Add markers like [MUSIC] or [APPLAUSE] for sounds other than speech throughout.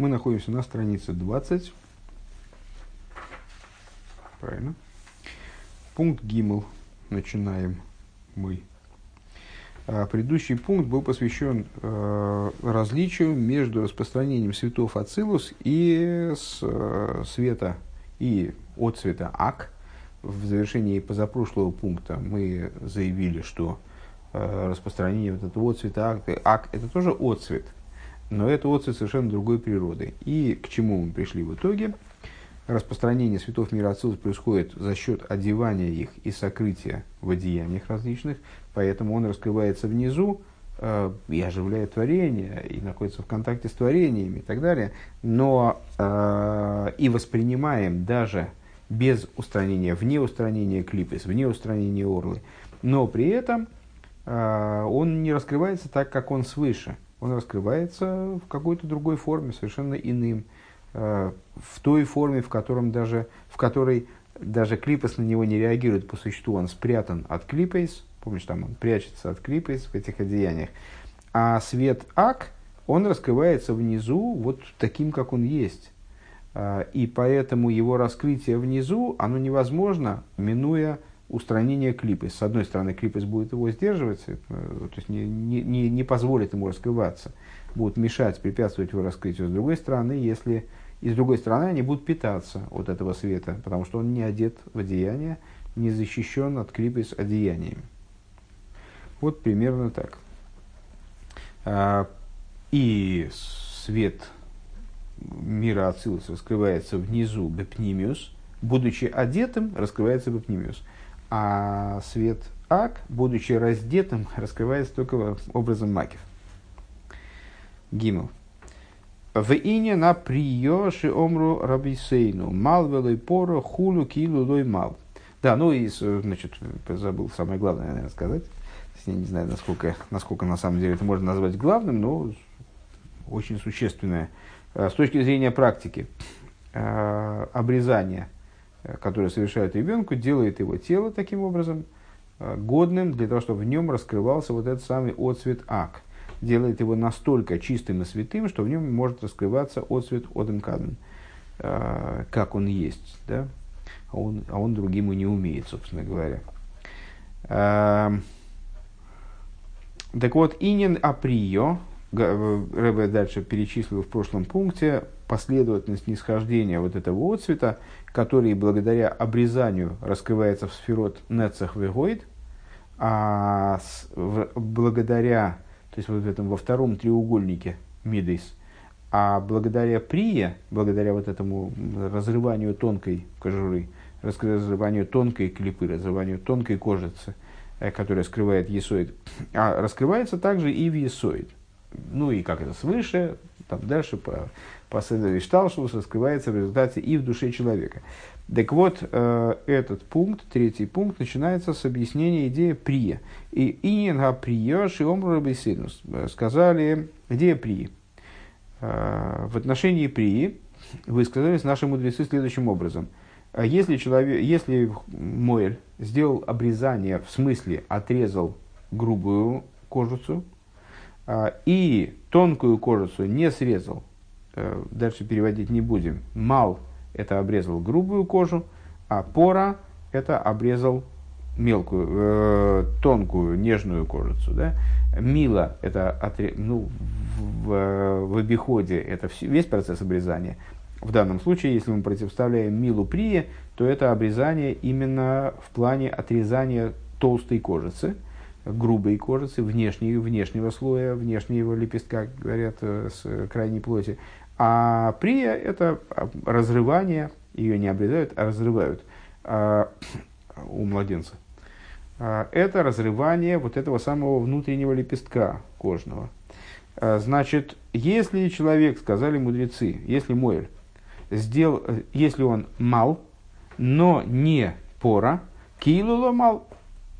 Мы находимся на странице 20. Правильно. Пункт Гимл. Начинаем мы. А, предыдущий пункт был посвящен э, различию между распространением светов Ацилус и э, света и от цвета Ак. В завершении позапрошлого пункта мы заявили, что э, распространение вот этого цвета Ак, ак это тоже отцвет, но это отцвет совершенно другой природы. И к чему мы пришли в итоге? распространение светов мира Ацилус происходит за счет одевания их и сокрытия в одеяниях различных, поэтому он раскрывается внизу э, и оживляет творение, и находится в контакте с творениями и так далее, но э, и воспринимаем даже без устранения, вне устранения клипес, вне устранения орлы, но при этом э, он не раскрывается так, как он свыше, он раскрывается в какой-то другой форме, совершенно иным. Э, в той форме, в, котором даже, в которой даже клипес на него не реагирует по существу, он спрятан от клипейс, помнишь, там он прячется от клипейс в этих одеяниях, а свет ак, он раскрывается внизу вот таким, как он есть. Э, и поэтому его раскрытие внизу, оно невозможно, минуя устранение клипы. С одной стороны, клипес будет его сдерживать, э, то есть не, не, не позволит ему раскрываться, будут мешать, препятствовать его раскрытию. С другой стороны, если и с другой стороны, они будут питаться от этого света, потому что он не одет в одеяние, не защищен от клипес одеяниями. Вот примерно так. А, и свет мира Ацилус раскрывается внизу Бепнимиус, будучи одетым, раскрывается Бепнимиус. А свет Ак, будучи раздетым, раскрывается только образом Макив. Гимл. В ине на приеши омру рабисейну. Мал велой поро хулю килу лой мал. Да, ну и, значит, забыл самое главное, наверное, сказать. Я не знаю, насколько, насколько на самом деле это можно назвать главным, но очень существенное. С точки зрения практики, э, обрезание, э, которое совершает ребенку, делает его тело таким образом э, годным для того, чтобы в нем раскрывался вот этот самый отцвет ак – делает его настолько чистым и святым, что в нем может раскрываться отцвет Одем Каден, э, как он есть, да? а, он, а он другим и не умеет, собственно говоря. Э, так вот, инин априо, э, Рэбе дальше перечислил в прошлом пункте последовательность нисхождения вот этого отцвета, который благодаря обрезанию раскрывается в сферот Нецах Вегойд, а с, в, благодаря то есть вот в этом во втором треугольнике Мидейс. А благодаря прия, благодаря вот этому разрыванию тонкой кожуры, разрыванию тонкой клипы, разрыванию тонкой кожицы, э, которая скрывает есоид, а раскрывается также и в есоид. Ну и как это свыше, там дальше по, по Седове Шталшус раскрывается в результате и в душе человека. Так вот, э, этот пункт, третий пункт, начинается с объяснения идеи прия. И инга прия шиомру сказали, идея прии. Э, в отношении прии высказались наши мудрецы следующим образом. Если, человек, если Моэль сделал обрезание, в смысле отрезал грубую кожицу, э, и тонкую кожицу не срезал, дальше переводить не будем, мал это обрезал грубую кожу, а пора это обрезал мелкую, э, тонкую, нежную кожицу. Да? Мила это отре... ну, в, в обиходе это все, весь процесс обрезания. В данном случае, если мы противоставляем милу прие, то это обрезание именно в плане отрезания толстой кожицы, грубой кожицы, внешней, внешнего слоя, внешнего лепестка, говорят, э, с крайней плоти. А прия – это разрывание, ее не обрезают, а разрывают а, [COUGHS] у младенца. А, это разрывание вот этого самого внутреннего лепестка кожного. А, значит, если человек, сказали мудрецы, если Моэль, сделал, если он мал, но не пора, килуло мал,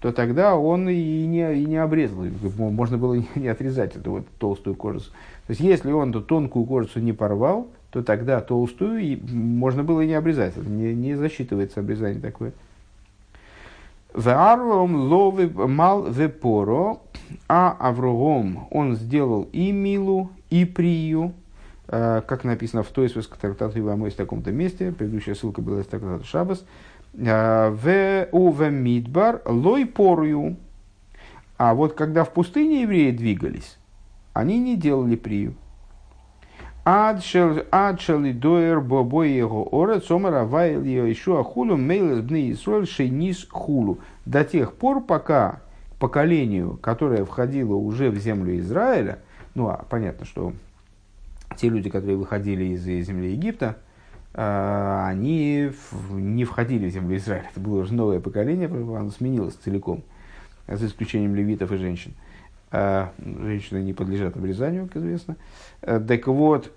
то тогда он и не, и не обрезал. Можно было не отрезать эту вот толстую кожицу. То есть, если он эту тонкую кожицу не порвал, то тогда толстую и можно было и не обрезать. Не, не засчитывается обрезание такое. Ваарвом ловы мал вепоро, а Аврогом он сделал и Милу, и Прию, э, как написано в той трактату Ивамой в таком-то месте, предыдущая ссылка была из трактата Шабас, в уве мидбар лой порую. А вот когда в пустыне евреи двигались, они не делали прию. Адшели доер бобо его ора цомара вайл еще ахулу мейлес бны Исруэль шейнис хулу. До тех пор, пока поколению, которое входило уже в землю Израиля, ну, а понятно, что те люди, которые выходили из земли Египта, они не входили в землю Израиля. Это было уже новое поколение, оно сменилось целиком, за исключением левитов и женщин. А, женщины не подлежат обрезанию, как известно. А, так вот,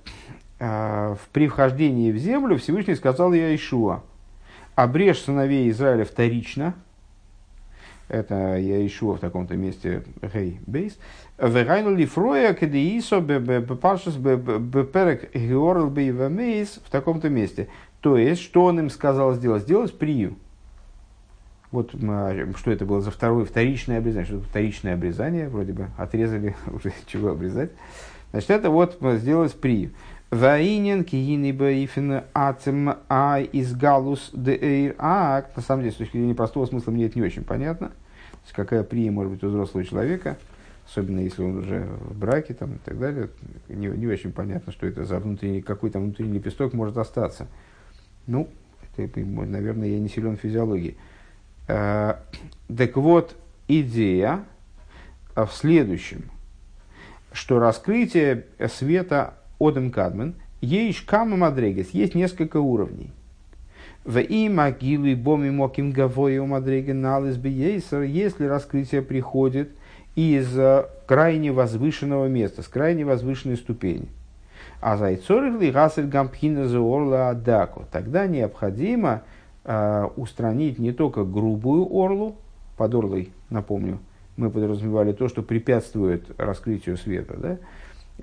при вхождении в землю Всевышний сказал я Ишуа, обрежь сыновей Израиля вторично, это я ищу в таком-то месте Гей Бейс. Вегайну лифроя кедеисо бепаршис беперек георл бейвамейс в таком-то месте. То есть, что он им сказал сделать? Сделать прию. Вот что это было за второе, вторичное обрезание. Что это вторичное обрезание, вроде бы отрезали, [LAUGHS] уже чего обрезать. Значит, это вот сделать прию. Ваинен киини баифин ацем а из галус де эйр ак. На самом деле, с точки зрения простого смысла, мне это не очень понятно какая прия может быть у взрослого человека, особенно если он уже в браке там, и так далее, не, не очень понятно, что это за внутренний, какой там внутренний лепесток может остаться. Ну, это, наверное, я не силен в физиологии. А, так вот, идея в следующем, что раскрытие света Одем Кадмен, есть кама мадрегес, есть несколько уровней – в и могилы боми моким гавою мадрегеналис если раскрытие приходит из э, крайне возвышенного места, с крайне возвышенной ступени. А зайцорих ли гассель гампхина орла адаку. Тогда необходимо э, устранить не только грубую орлу, под орлой, напомню, мы подразумевали то, что препятствует раскрытию света, да?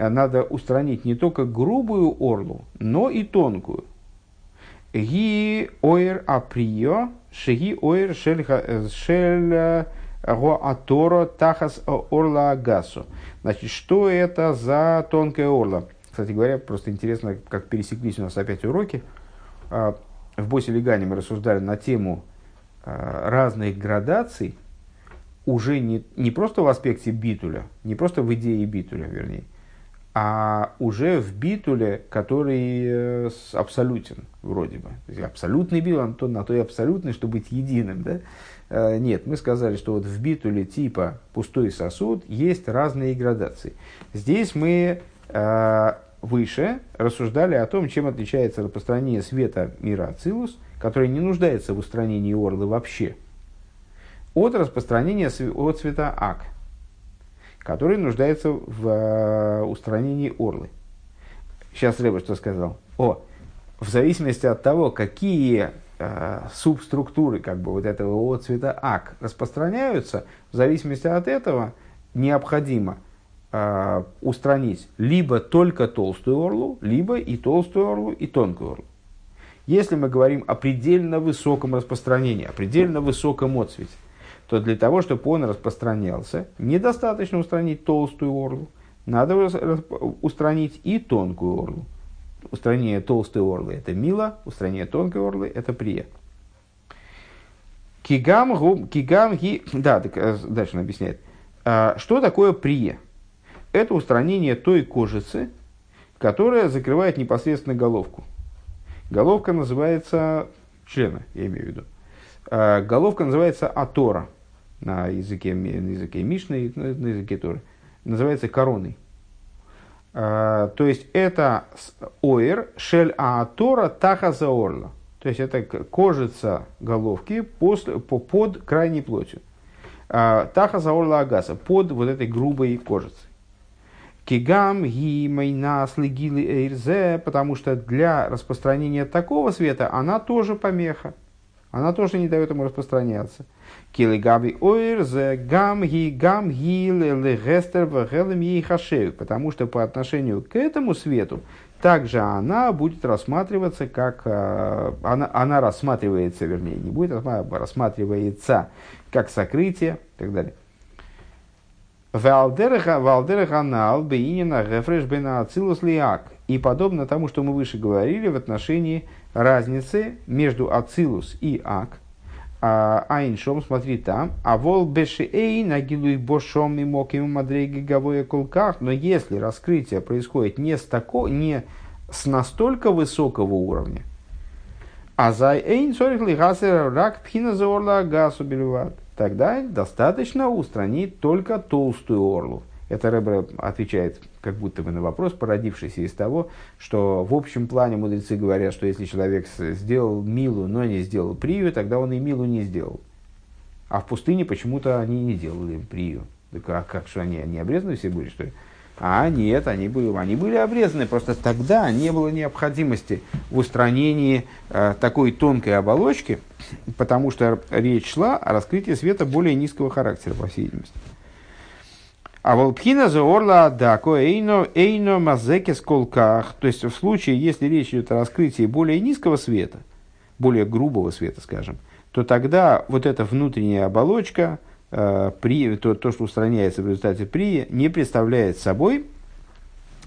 Надо устранить не только грубую орлу, но и тонкую. Ги оир априо, шеги оир шель э, го аторо тахас орла агасу. Значит, что это за тонкая орла? Кстати говоря, просто интересно, как пересеклись у нас опять уроки. А, в Босе Легане мы рассуждали на тему а, разных градаций, уже не, не просто в аспекте битуля, не просто в идее битуля, вернее, а уже в битуле, который э, абсолютен, вроде бы. Абсолютный битуль, он то, на то и абсолютный, чтобы быть единым. Да? Э, нет, мы сказали, что вот в битуле типа пустой сосуд есть разные градации. Здесь мы э, выше рассуждали о том, чем отличается распространение света мира Ацилус, который не нуждается в устранении орлы вообще, от распространения от цвета Ак – который нуждается в э, устранении орлы. Сейчас Рэба что сказал? О, в зависимости от того, какие э, субструктуры как бы вот этого цвета ак распространяются, в зависимости от этого необходимо э, устранить либо только толстую орлу, либо и толстую орлу, и тонкую орлу. Если мы говорим о предельно высоком распространении, о предельно высоком отцвете, то для того, чтобы он распространялся, недостаточно устранить толстую орлу, надо устранить и тонкую орлу. Устранение толстой орлы – это мило, устранение тонкой орлы – это прия. Кигам, кигам, ги, да, так, э, дальше он объясняет. А, что такое прия? Это устранение той кожицы, которая закрывает непосредственно головку. Головка называется члена, я имею в виду. А, головка называется атора – на языке, на языке Мишны, на языке Торы, называется короной. А, то есть это оэр шель аатора тахаза орла. То есть это кожица головки после, по, под крайней плотью. А, тахаза орла агаса, под вот этой грубой кожицей. Кигам ги майнас легили эйрзе, потому что для распространения такого света она тоже помеха. Она тоже не дает ему распространяться. Килигаби ойр зе гам ги гам ги легестер вагелем ей хашею. Потому что по отношению к этому свету, также она будет рассматриваться как... Э, она, она рассматривается, вернее, не будет рассматривается как сокрытие и так далее. Валдерганал бейнина гефреш бена. И подобно тому, что мы выше говорили в отношении разницы между ацилус и ак. А, Айншом, смотри там. А вол бешеэй нагилуй бошом и моким мадреги гавоя кулках. Но если раскрытие происходит не с, тако, не с настолько высокого уровня, а за эйн сорих лихасер рак пхина за орла гасу Тогда достаточно устранить только толстую орлу. Это Рэбе отвечает как будто бы на вопрос, породившийся из того, что в общем плане мудрецы говорят, что если человек сделал милу, но не сделал прию, тогда он и милу не сделал. А в пустыне почему-то они не делали прию. Так а как что они, они обрезаны все были, что ли? А нет, они были, они были обрезаны, просто тогда не было необходимости в устранении э, такой тонкой оболочки, потому что речь шла о раскрытии света более низкого характера, по всей видимости. А волпхина за орла дако эйно эйно мазеке сколках. То есть в случае, если речь идет о раскрытии более низкого света, более грубого света, скажем, то тогда вот эта внутренняя оболочка, Э, при, то, то, что устраняется в результате при, не представляет собой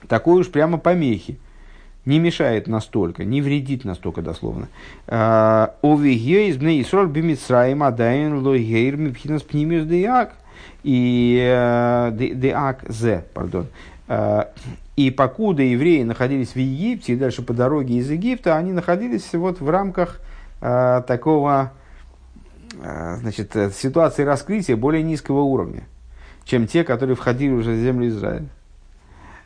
такой уж прямо помехи. Не мешает настолько, не вредит настолько дословно. Э, Овигей из Бнеисроль бимитсраим адайн лойгейр мипхинас пнимиус деак. И э, деак зе, пардон. И покуда евреи находились в Египте и дальше по дороге из Египта, они находились вот в рамках такого Э, значит, э, ситуации раскрытия более низкого уровня, чем те, которые входили уже в землю Израиля.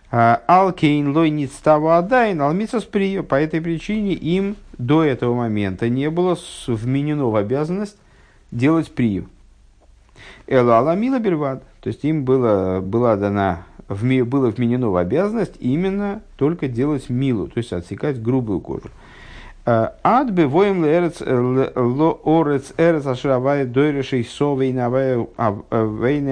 Алкейн лой ництава адайн, алмицас приё. По этой причине им до этого момента не было вменено в обязанность делать прию. Эла аламила бельвад. То есть им было, была дана, было вменено в обязанность именно только делать милу, то есть отсекать грубую кожу. Ад бы воем ло орец эрец ашер авая дойрешей со вейне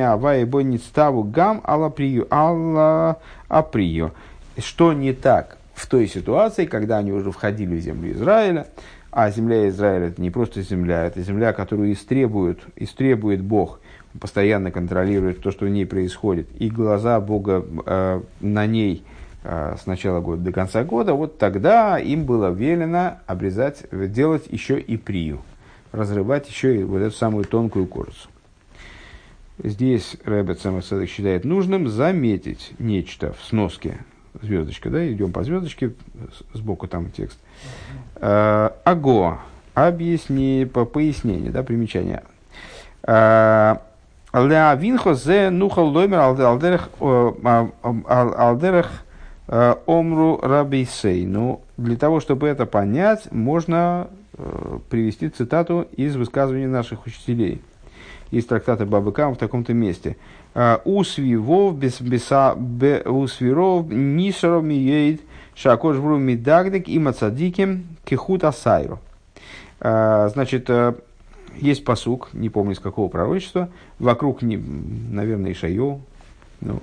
авая бой не ставу гам алла прию алла априо. Что не так в той ситуации, когда они уже входили в землю Израиля, а земля Израиля это не просто земля, это земля, которую истребует, истребует Бог, постоянно контролирует то, что в ней происходит, и глаза Бога э, на ней – Э, с начала года до конца года, вот тогда им было велено обрезать, делать еще и прию, разрывать еще и вот эту самую тонкую кожицу. Здесь Рэббет Самосадок считает нужным заметить нечто в сноске. Звездочка, да, идем по звездочке, сбоку там текст. Э, Аго, объясни, по пояснению, да, примечание. Э, Леавинхо зе нухал лоймер алдерах Э, омру Рабисей. Ну, для того, чтобы это понять, можно э, привести цитату из высказывания наших учителей из трактата Бабыкам в таком-то месте. «Э, Усвивов без беса усвиров нишаров миейд шакош бру мидагдек и мацадиким кихут асайру. Значит, есть посук, не помню из какого пророчества, вокруг, наверное, Ишайо, ну,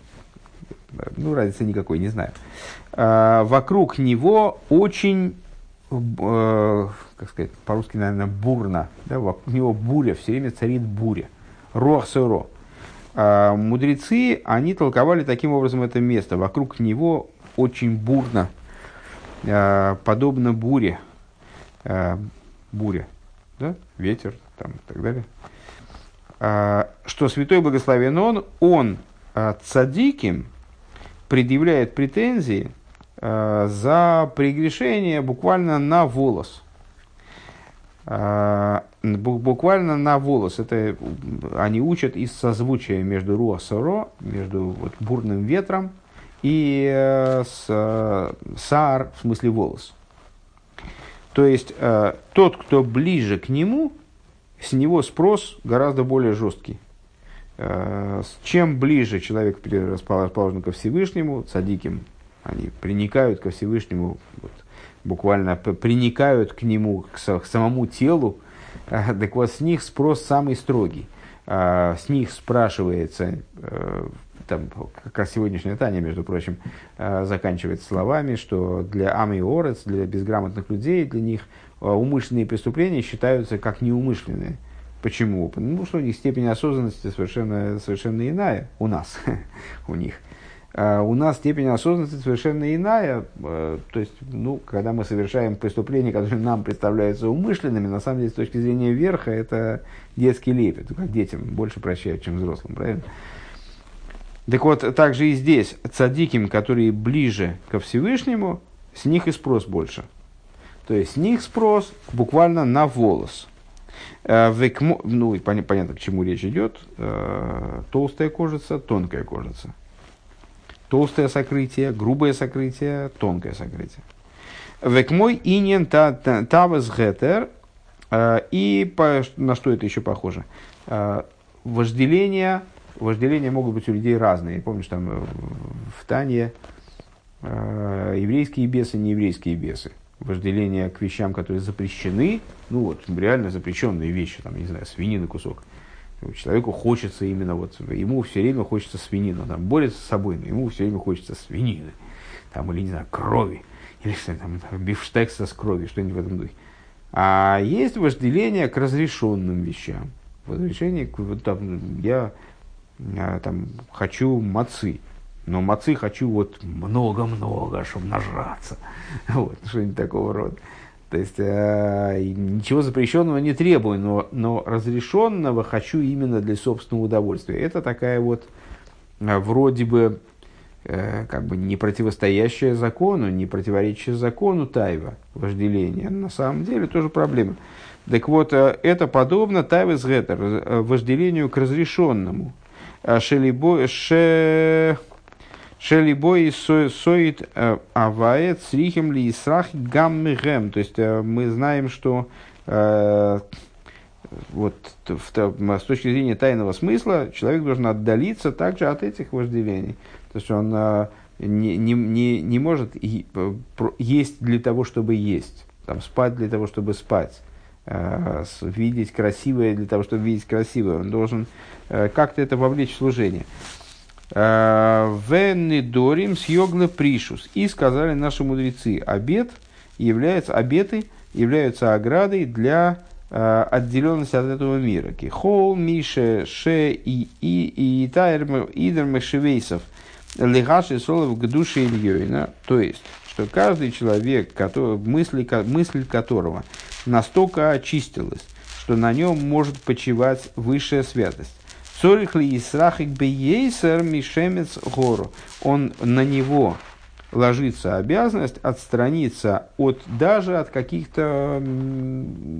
ну, разницы никакой, не знаю. А, вокруг него очень, э, как сказать, по-русски, наверное, бурно, да, вокруг него буря, все время царит буря. Рох сыро. А, мудрецы, они толковали таким образом это место. Вокруг него очень бурно, а, подобно буре. А, буря, да, ветер там, и так далее. А, что святой благословен он, он а, цадиким, предъявляет претензии э, за прегрешение буквально на волос. Буквально на волос. Это они учат из созвучия между руа соро, между вот, бурным ветром и э, с, э, саар, в смысле волос. То есть э, тот, кто ближе к нему, с него спрос гораздо более жесткий. Э, чем ближе человек расположен ко Всевышнему, садиким, они приникают ко Всевышнему, вот, буквально приникают к нему, к, самому телу, э, так вот с них спрос самый строгий. Э, с них спрашивается, там, как раз сегодняшняя Таня, между прочим, заканчивается словами, что для Ами Орец, для безграмотных людей, для них умышленные преступления считаются как неумышленные. Почему? Потому что у них степень осознанности совершенно, совершенно иная у нас, [LAUGHS] у них. А у нас степень осознанности совершенно иная. То есть, ну, когда мы совершаем преступления, которые нам представляются умышленными, на самом деле, с точки зрения верха, это детский лепет. Как детям больше прощают, чем взрослым, правильно? Так вот, также и здесь цадиким, которые ближе ко Всевышнему, с них и спрос больше. То есть, с них спрос буквально на волос. Э, ну, понятно, к чему речь идет. Э, толстая кожица, тонкая кожица. Толстое сокрытие, грубое сокрытие, тонкое сокрытие. Век мой инен тавас гетер. Э, и на что это еще похоже? Вожделение вожделения могут быть у людей разные. Помнишь, там в Тане еврейские бесы, нееврейские бесы. Вожделение к вещам, которые запрещены, ну вот, реально запрещенные вещи, там, не знаю, свинины кусок. Человеку хочется именно вот, ему все время хочется свинины, он там борется с собой, но ему все время хочется свинины, там, или, не знаю, крови, или что там, бифштекса с кровью, что-нибудь в этом духе. А есть вожделение к разрешенным вещам. Разрешение, вот, там, я а, там, хочу мацы, но мацы хочу вот много-много, чтобы нажраться. [LAUGHS] Вот, что-нибудь такого рода. То есть, э, ничего запрещенного не требую, но, но разрешенного хочу именно для собственного удовольствия. Это такая вот э, вроде бы э, как бы не противостоящая закону, не противоречащая закону тайва, вожделение. На самом деле тоже проблема. Так вот, это подобно тайвес гетер, э, вожделению к разрешенному. А шелибой соит э, авает срихем ли исрах гаммигем. То есть э, мы знаем, что э, вот в, с точки зрения тайного смысла человек должен отдалиться также от этих вожделений. То есть он не, не, не, не может есть для того, чтобы есть, там, спать для того, чтобы спать видеть красивое для того, чтобы видеть красивое. Он должен как-то это вовлечь в служение. Э, Веннидорим съеглы пришус. И сказали наши мудрецы, обед является, обеты являются оградой для отделенности от этого мира. Хол, Мише, Ше и и и Тайр Идер Мешевейсов Легаши Солов к душе Ильёйна. То есть, что каждый человек, который, мысли, мысль которого настолько очистилась, что на нем может почивать высшая святость. Цорих ли Исрахик Бейсер Мишемец Гору. Он на него ложится обязанность отстраниться от, даже от каких-то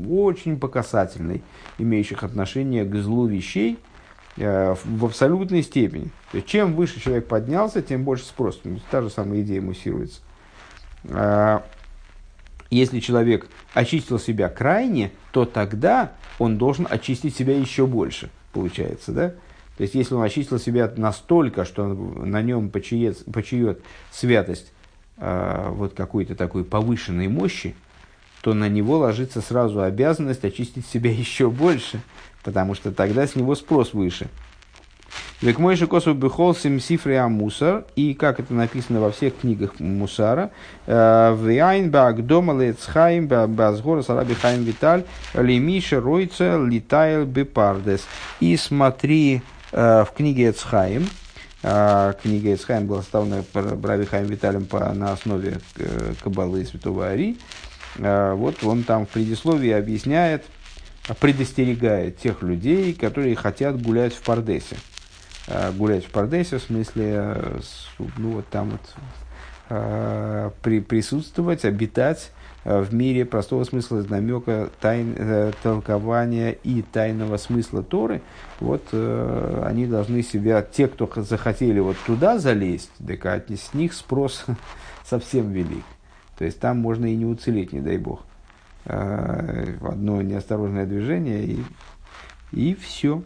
очень показательных, имеющих отношение к злу вещей, э, в абсолютной степени. То есть, чем выше человек поднялся, тем больше спрос. Та же самая идея муссируется. А, если человек очистил себя крайне, то тогда он должен очистить себя еще больше, получается, да? То есть, если он очистил себя настолько, что на нем почиет, почиет святость э, вот какой-то такой повышенной мощи, то на него ложится сразу обязанность очистить себя [LAUGHS] еще больше, потому что тогда с него спрос выше. Век мой косу бихол сим сифре мусар, и как это написано во всех книгах мусара, э, в яйн баг дома лецхайм базгора сараби хайм виталь лимиша ройца литайл бепардес. И смотри э, в книге Эцхайм, э, книга Эцхайм была составлена Раби Хайм Виталем по, на основе Кабалы Святого Ари. Вот он там в предисловии объясняет, предостерегает тех людей, которые хотят гулять в Пардесе. Э, гулять в Пардесе, в смысле, э, ну, вот там вот э, при, присутствовать, обитать в мире простого смысла, намека, тайн, толкования и тайного смысла Торы, вот они должны себя, те, кто захотели вот туда залезть, так от с них спрос [LAUGHS] совсем велик. То есть там можно и не уцелеть, не дай бог. Э, одно неосторожное движение и, и все.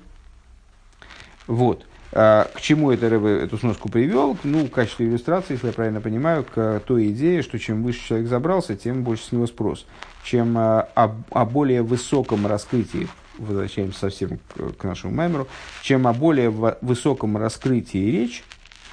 Вот. А, к чему это Рэбе эту сноску привел? Ну, в качестве иллюстрации, если я правильно понимаю, к той идее, что чем выше человек забрался, тем больше с него спрос. Чем а, о, о более высоком раскрытии, возвращаемся совсем к, к нашему маймеру, чем о более высоком раскрытии речь,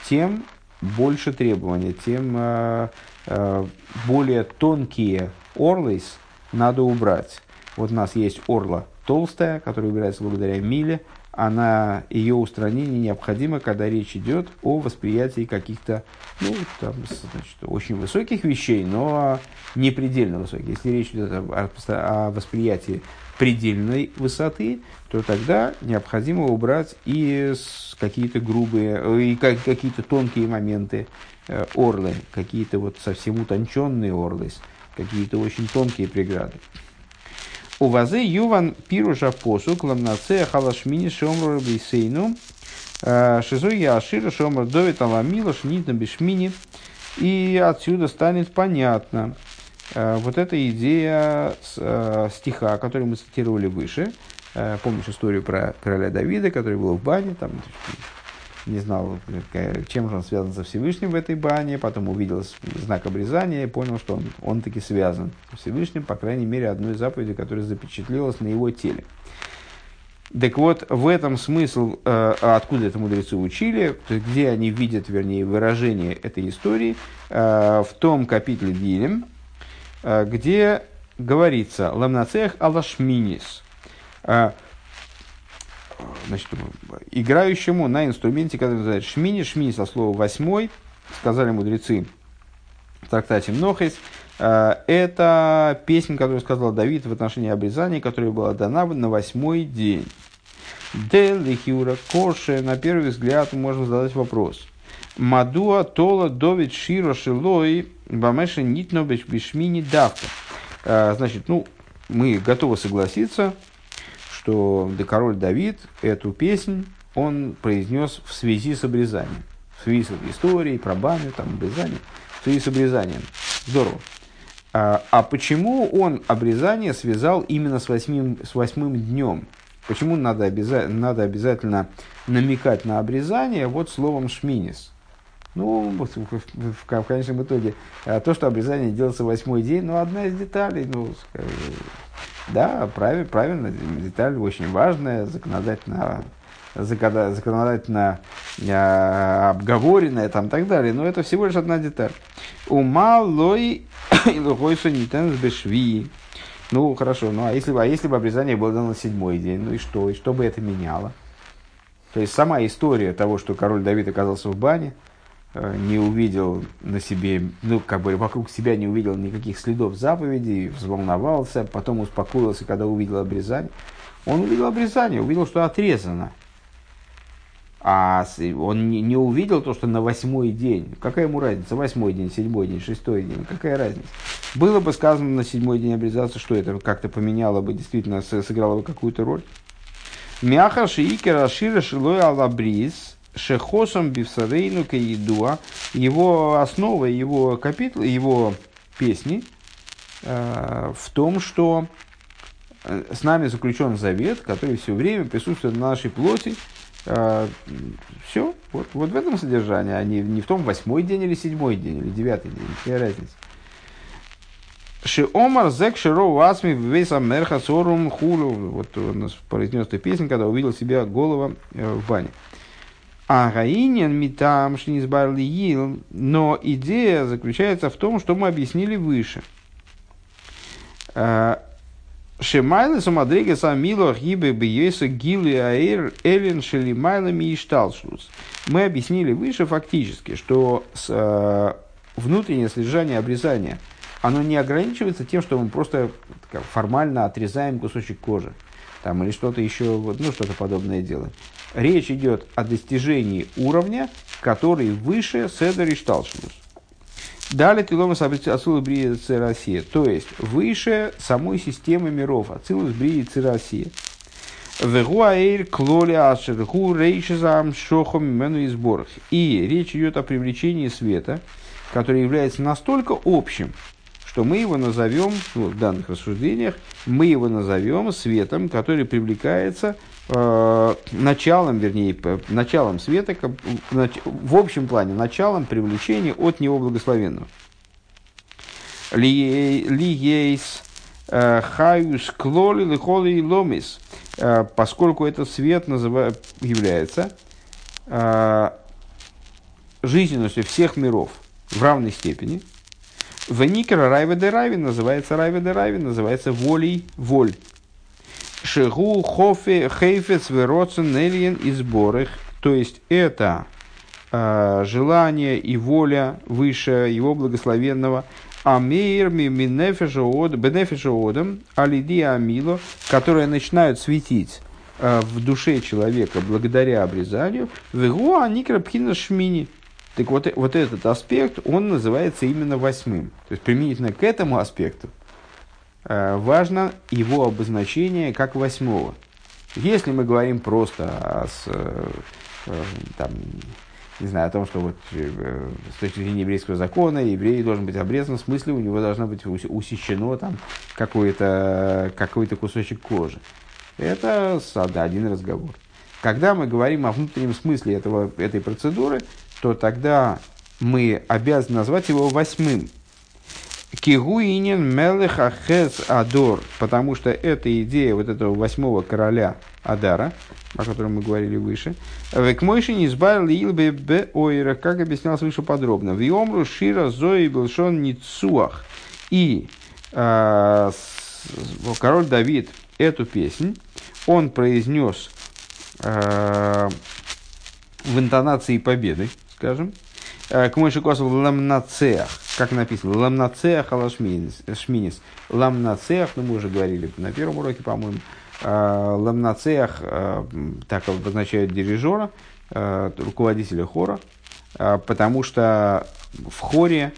тем больше требования, тем а, а, более тонкие орлейс надо убрать. Вот у нас есть орла толстая, которая убирается благодаря миле, она, ее устранение необходимо, когда речь идет о восприятии каких-то, ну, там, значит, очень высоких вещей, но не предельно высоких. Если речь идет о, о восприятии предельной высоты, то тогда необходимо убрать и какие-то грубые, и какие-то тонкие моменты э, орлы, какие-то вот совсем утонченные орлы, какие-то очень тонкие преграды. У вазы юван пируша посук ламнаце халашмини шомру бейсейну э, шизу яшира шомр довит аламила шнитна бешмини. И отсюда станет понятно э, вот эта идея э, стиха, который мы цитировали выше. Помнишь историю про короля Давида, который был в бане, там не знал, чем же он связан со Всевышним в этой бане, потом увидел знак обрезания и понял, что он, он таки связан со Всевышним, по крайней мере, одной заповеди, которая запечатлелась на его теле. Так вот, в этом смысл, э, откуда это мудрецы учили, где они видят, вернее, выражение этой истории, э, в том капитле Дилем, э, где говорится «Ламнацех алашминис», значит, играющему на инструменте, который называется шмини, шмини со слова восьмой, сказали мудрецы в трактате Мнохис, э, это песня, которую сказал Давид в отношении обрезания, которая была дана на восьмой день. Делихиура Коше, на первый взгляд, можно задать вопрос. Мадуа тола довид широ шилой бамеши нитно бешмини давка. Э, значит, ну, мы готовы согласиться, что да король Давид эту песнь он произнес в связи с обрезанием. В связи с историей про баню, там, обрезание. В связи с обрезанием. Здорово. А, а почему он обрезание связал именно с восьмым, с восьмым днем? Почему надо, обяза- надо обязательно намекать на обрезание вот словом «шминис»? Ну, в, конечном итоге, а, то, что обрезание делается восьмой день, ну, одна из деталей, ну, да, правильно, правильно, деталь очень важная, законодательно, законодательно э, обговоренная там, так далее, но это всего лишь одна деталь. Ума лой лухойсу нитен бешви. Ну, хорошо, ну а если, а если бы обрезание было на седьмой день, ну и что? И что бы это меняло? То есть сама история того, что король Давид оказался в бане, Э, не увидел на себе, ну, как бы вокруг себя не увидел никаких следов заповедей, взволновался, потом успокоился, когда увидел обрезание. Он увидел обрезание, увидел, что отрезано. А он не увидел то, что на восьмой день. Какая ему разница? Восьмой день, седьмой день, шестой день. Какая разница? Было бы сказано на седьмой день обрезаться, что это как-то поменяло бы, действительно сыграло бы какую-то роль. Мяха шиикера шира шилой алабриз – Шехосом Бивсарейну Каидуа, его основа, его капитул, его песни э, в том, что э, с нами заключен завет, который все время присутствует на нашей плоти. Э, все, вот, вот в этом содержании, а не, не в том восьмой день или седьмой день или девятый день, какая разница. Шиомар зек широу асми вейса мерха сорум хулю. Вот он произнес эту песню, когда увидел себя голова в бане. А гаинен митам шнизбарли ил, но идея заключается в том, что мы объяснили выше. Э, Шемайлы сумадрига самило хибы бьеса гилы аэр элен шелимайлами и шталшлус. Мы объяснили выше фактически, что с, э, внутреннее содержание обрезания, оно не ограничивается тем, что мы просто формально отрезаем кусочек кожи там, или что-то еще, ну, что-то подобное делаем. Речь идет о достижении уровня, который выше Седер и. Далее Тиломас Ацилус Брия Россия, то есть выше самой системы миров, Ацилус Брия Россия. Вегуаэйр клоли ашерху рейшизам шохом мену и сборах. И речь идет о привлечении света, который является настолько общим, что мы его назовем, ну, в данных рассуждениях, мы его назовем светом, который привлекается началом, вернее, началом света, в общем плане, началом привлечения от него благословенного. Лиейс э, хаюс клоли лихоли ломис, э, поскольку этот свет называет, является э, жизненностью всех миров в равной степени – Веникер Райве де Райвин называется Райве де Райвин, называется волей воль. Шигу хофе хейфец вероцен нельен и сборах. То есть это э, желание и воля выше его благословенного. Амейр бенефишоодом алиди амило, которые начинают светить э, в душе человека благодаря обрезанию. Вегу аникра пхина шмини. Так вот, вот этот аспект, он называется именно восьмым. То есть, применительно к этому аспекту важно его обозначение как восьмого. Если мы говорим просто о, с, э, там, не знаю, о том, что вот э, с точки зрения еврейского закона еврей должен быть обрезан, в смысле у него должно быть усечено там какой-то какой кусочек кожи. Это один разговор. Когда мы говорим о внутреннем смысле этого, этой процедуры, то тогда мы обязаны назвать его восьмым. Кигуинин мелех ахес адор, потому что это идея вот этого восьмого короля Адара, о котором мы говорили выше. Векмойши не избавил Илбе бе ойра, как объяснялось выше подробно. В Йомру Шира Зои Белшон Ницуах. И э, король Давид эту песнь он произнес э, в интонации победы, скажем, э, к Мойши Косов ламнацеах, как написано, ламнацеах алашминис, ламнацеах, ну мы уже говорили на первом уроке, по-моему, Э, ламнацеях э, так обозначают дирижера, э, руководителя хора, потому что в хоре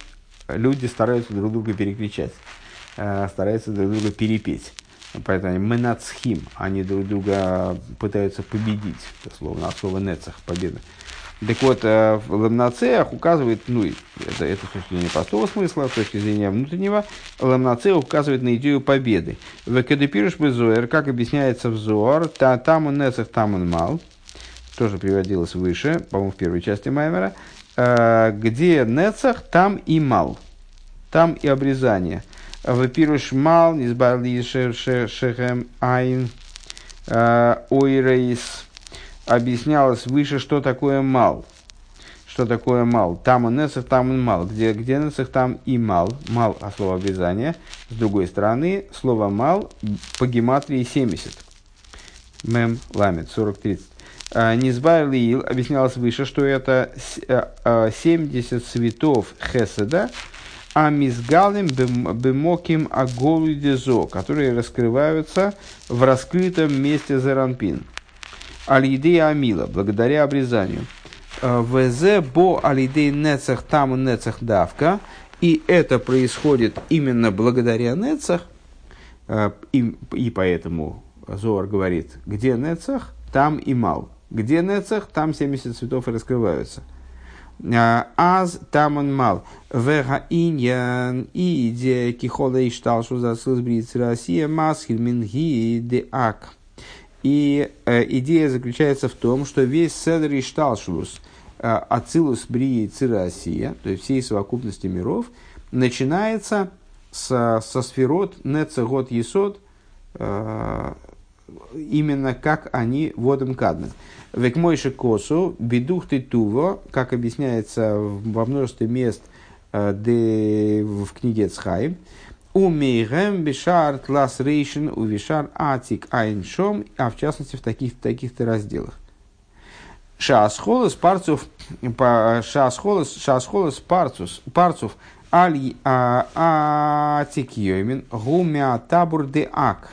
люди стараются друг друга перекричать, стараются друг друга перепеть. Поэтому они менацхим, они друг друга пытаются победить, словно от слова нецах, победа. Так вот, в ламнацеях указывает, ну, это, это с точки зрения простого смысла, с точки зрения внутреннего, ламнацеях указывает на идею победы. В Кадепируш Безуэр, как объясняется в Зоар, та, там он нецах, там он мал, тоже приводилось выше, по-моему, в первой части Маймера, где нецах, там и мал, там и обрезание. В Пируш мал, низбали шехем айн, ойрейс, объяснялось выше, что такое мал. Что такое мал? Там он несах, там он мал. Где, где несах, там и мал. Мал, а слово обрезание. С другой стороны, слово мал по гематрии 70. Мем ламет 40-30. А, Низбар Лиил объяснялось выше, что это 70 а, а, цветов хеседа, а мизгалим бемоким аголудезо, которые раскрываются в раскрытом месте заранпин. Алидей Амила, благодаря обрезанию. Э, ВЗ бо алидей нецах там нецах давка. И это происходит именно благодаря нецах. Э, и, и поэтому Зоар говорит, где нецах, там и мал. Где нецах, там 70 цветов раскрываются. Э, аз там он мал. Вега иньян и идея кихола и штал, что за Россия масхил минги де ак. И э, идея заключается в том, что весь Седр и Шталшулус, э, Ацилус, Брии, Цирасия, то есть всей совокупности миров, начинается со, со сферот Нецегот Есот, э, именно как они водом кадмен. Векмойши косу, бедух ты туво, как объясняется во множестве мест э, де, в книге Цхайм, Умейгем бишар тлас рейшин увишар атик айншом, а в частности в таких, таких-то разделах. Шаасхолос парцов, шаасхолос, шаасхолос парцус, парцов аль атик йомин гумя табур де ак.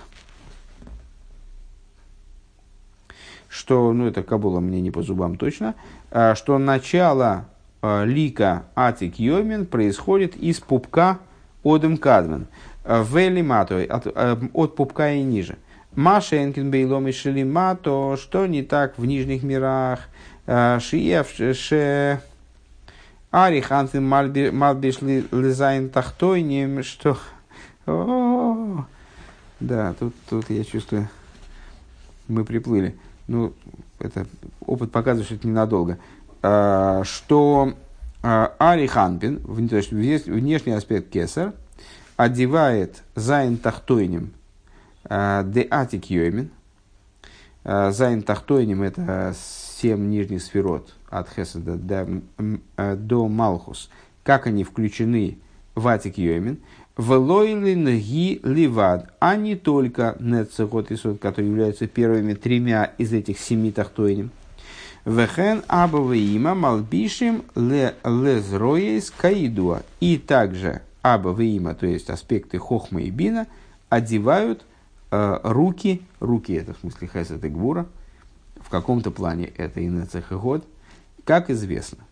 Что, ну это Кабула мне не по зубам точно, что начало лика атик йомин происходит из пупка Одем Кадмен. Вели Матой, от, э, от пупка и ниже. Маша Энкин Бейлом и Шелимато, что не так в нижних мирах. Э, Шиев Ше Ари Хантин Мальбиш Лизайн Тахтойним, что... Да, тут, тут я чувствую, мы приплыли. Ну, это опыт показывает, что это ненадолго. Э, что а, Ари Ханпин, то есть внешний аспект кесар, одевает зайн тахтойним а, де атик йомин. А, зайн тахтойним – это семь нижних сферот от Хеседа до, до Малхус. Как они включены в атик йомин. Велойлин ги ливад, а не только нецехот и сот, которые являются первыми тремя из этих семи тахтойним. Вехен абавеима малбишим ле лезроес каидуа. И также абавеима, то есть аспекты хохма и бина, одевают э, руки, руки это в смысле хесед и гвура, в каком-то плане это и нецех и год, как известно –